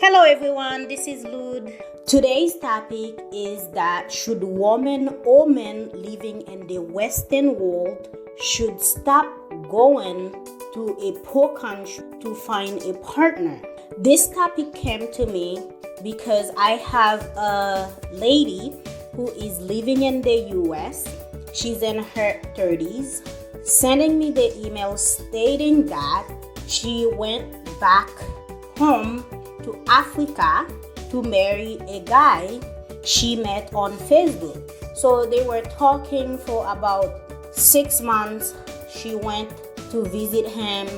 Hello everyone, this is Lud. Today's topic is that should women or men living in the Western world should stop going to a poor country to find a partner. This topic came to me because I have a lady who is living in the US. She's in her 30s, sending me the email stating that she went back home to Africa to marry a guy she met on Facebook. So they were talking for about six months. She went to visit him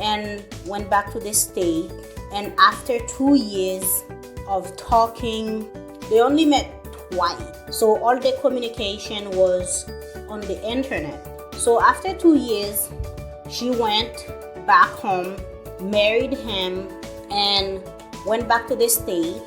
and went back to the state. And after two years of talking, they only met twice. So all the communication was on the internet. So after two years, she went back home, married him, and went back to the state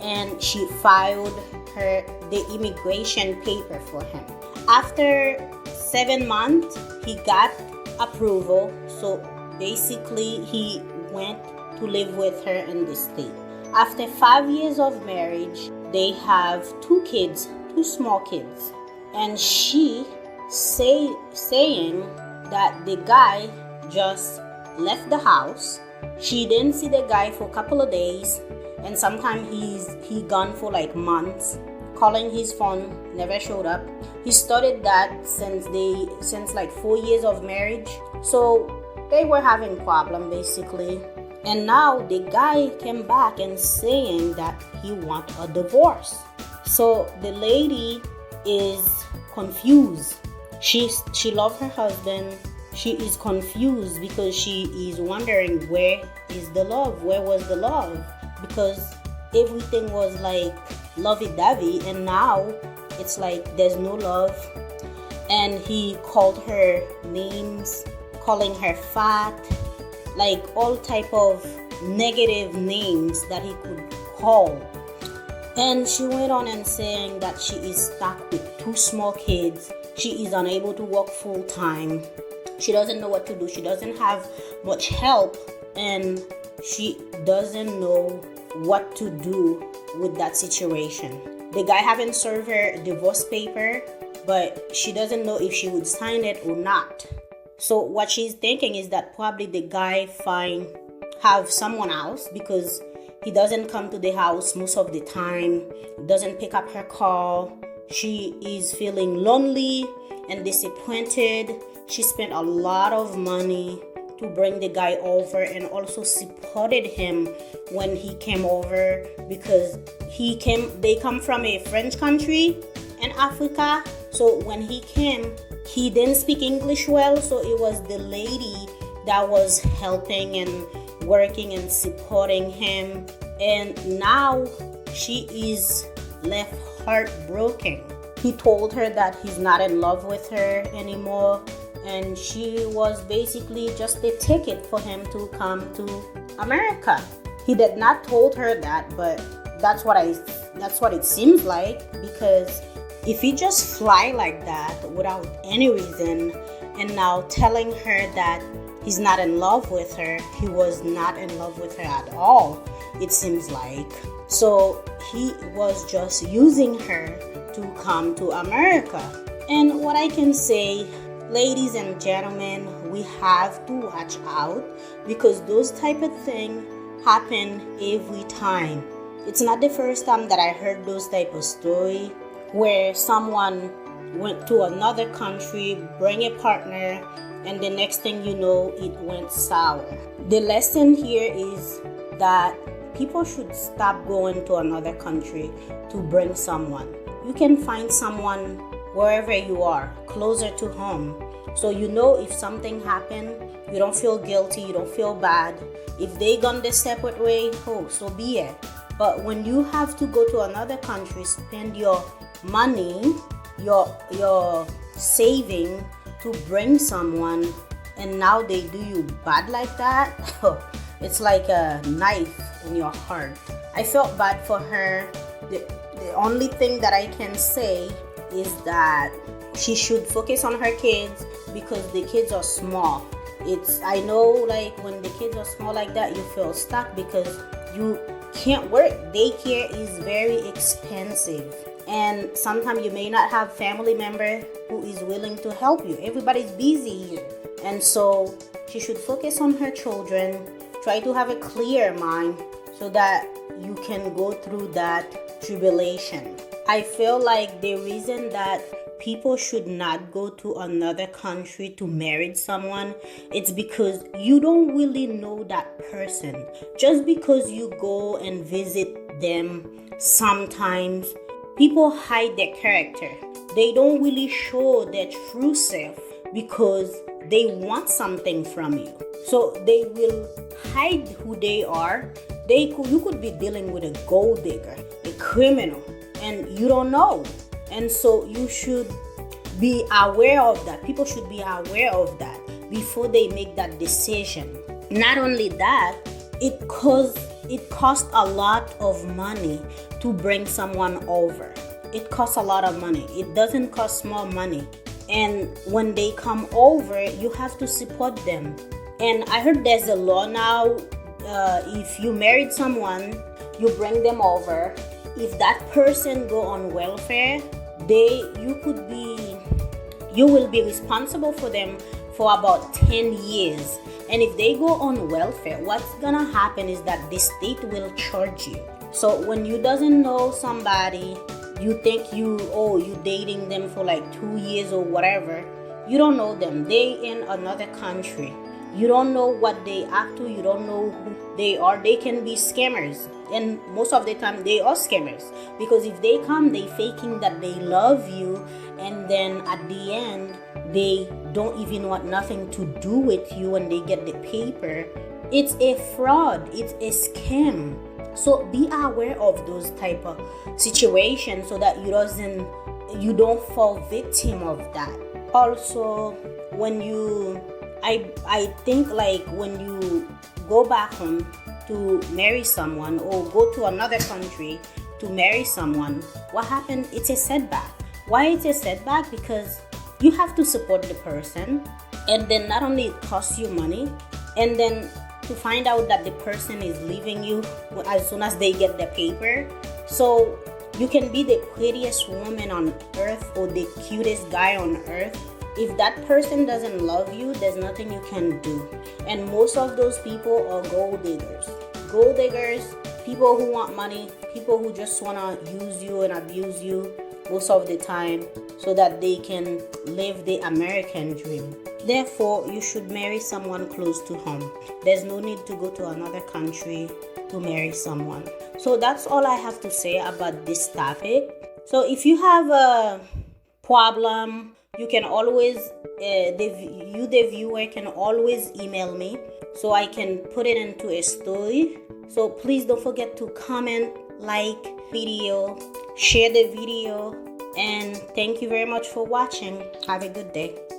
and she filed her the immigration paper for him. After seven months, he got approval. So basically, he went to live with her in the state. After five years of marriage, they have two kids, two small kids, and she say saying that the guy just left the house she didn't see the guy for a couple of days, and sometimes he's he gone for like months. Calling his phone never showed up. He started that since they since like four years of marriage. So they were having problem basically. And now the guy came back and saying that he want a divorce. So the lady is confused. She she loved her husband she is confused because she is wondering where is the love? Where was the love? Because everything was like lovey-dovey and now it's like there's no love. And he called her names calling her fat like all type of negative names that he could call. And she went on and saying that she is stuck with two small kids. She is unable to work full time she doesn't know what to do. She doesn't have much help and she doesn't know what to do with that situation. The guy haven't served her divorce paper but she doesn't know if she would sign it or not. So what she's thinking is that probably the guy find have someone else because he doesn't come to the house most of the time doesn't pick up her call. She is feeling lonely and disappointed she spent a lot of money to bring the guy over and also supported him when he came over because he came they come from a french country in africa. So when he came he didn't speak english well. So it was the lady that was helping and working and supporting him. And now she is left heartbroken. He told her that he's not in love with her anymore and she was basically just a ticket for him to come to America. He did not told her that, but that's what I that's what it seems like because if he just fly like that without any reason and now telling her that he's not in love with her, he was not in love with her at all. It seems like. So he was just using her to come to America. And what I can say ladies and gentlemen we have to watch out because those type of things happen every time. It's not the first time that i heard those type of story where someone went to another country bring a partner and the next thing you know it went sour. The lesson here is that people should stop going to another country to bring someone. You can find someone wherever you are, closer to home. So you know if something happened, you don't feel guilty, you don't feel bad. If they gone the separate way, oh, so be it. But when you have to go to another country, spend your money, your your saving to bring someone, and now they do you bad like that, it's like a knife in your heart. I felt bad for her. The, the only thing that I can say is that she should focus on her kids because the kids are small. It's I know like when the kids are small like that you feel stuck because you can't work. Daycare is very expensive. And sometimes you may not have family member who is willing to help you. Everybody's busy here. And so she should focus on her children, try to have a clear mind so that you can go through that tribulation. I feel like the reason that people should not go to another country to marry someone it's because you don't really know that person. Just because you go and visit them sometimes people hide their character. They don't really show their true self because they want something from you. So they will hide who they are. They you could be dealing with a gold digger a criminal and you don't know and so you should be aware of that. People should be aware of that before they make that decision. Not only that, it costs it costs a lot of money to bring someone over. It costs a lot of money. It doesn't cost small money. And when they come over, you have to support them. And I heard there's a law now. Uh, if you married someone, you bring them over. If that person go on welfare, they you could be you will be responsible for them for about 10 years. And if they go on welfare what's gonna happen is that the state will charge you. So when you doesn't know somebody you think you oh you dating them for like two years or whatever you don't know them. They in another country. You don't know what they act to. You don't know who they are. They can be scammers and most of the time they are scammers. Because if they come they faking that they love you and then at the end they don't even want nothing to do with you and they get the paper it's a fraud. It's a scam. So be aware of those type of situations so that you doesn't you don't fall victim of that. Also when you i i think like when you go back home to marry someone or go to another country to marry someone, what happened? It's a setback. Why it's a setback? Because you have to support the person, and then not only it costs you money, and then to find out that the person is leaving you as soon as they get the paper. So you can be the prettiest woman on earth or the cutest guy on earth if that person doesn't love you, there's nothing you can do. And most of those people are gold diggers. Gold diggers, people who want money, people who just want to use you and abuse you most of the time so that they can live the American dream. Therefore, you should marry someone close to home. There's no need to go to another country to marry someone. So that's all I have to say about this topic. So if you have a problem you can always uh, the you the viewer can always email me so i can put it into a story. So please don't forget to comment like video share the video and thank you very much for watching. Have a good day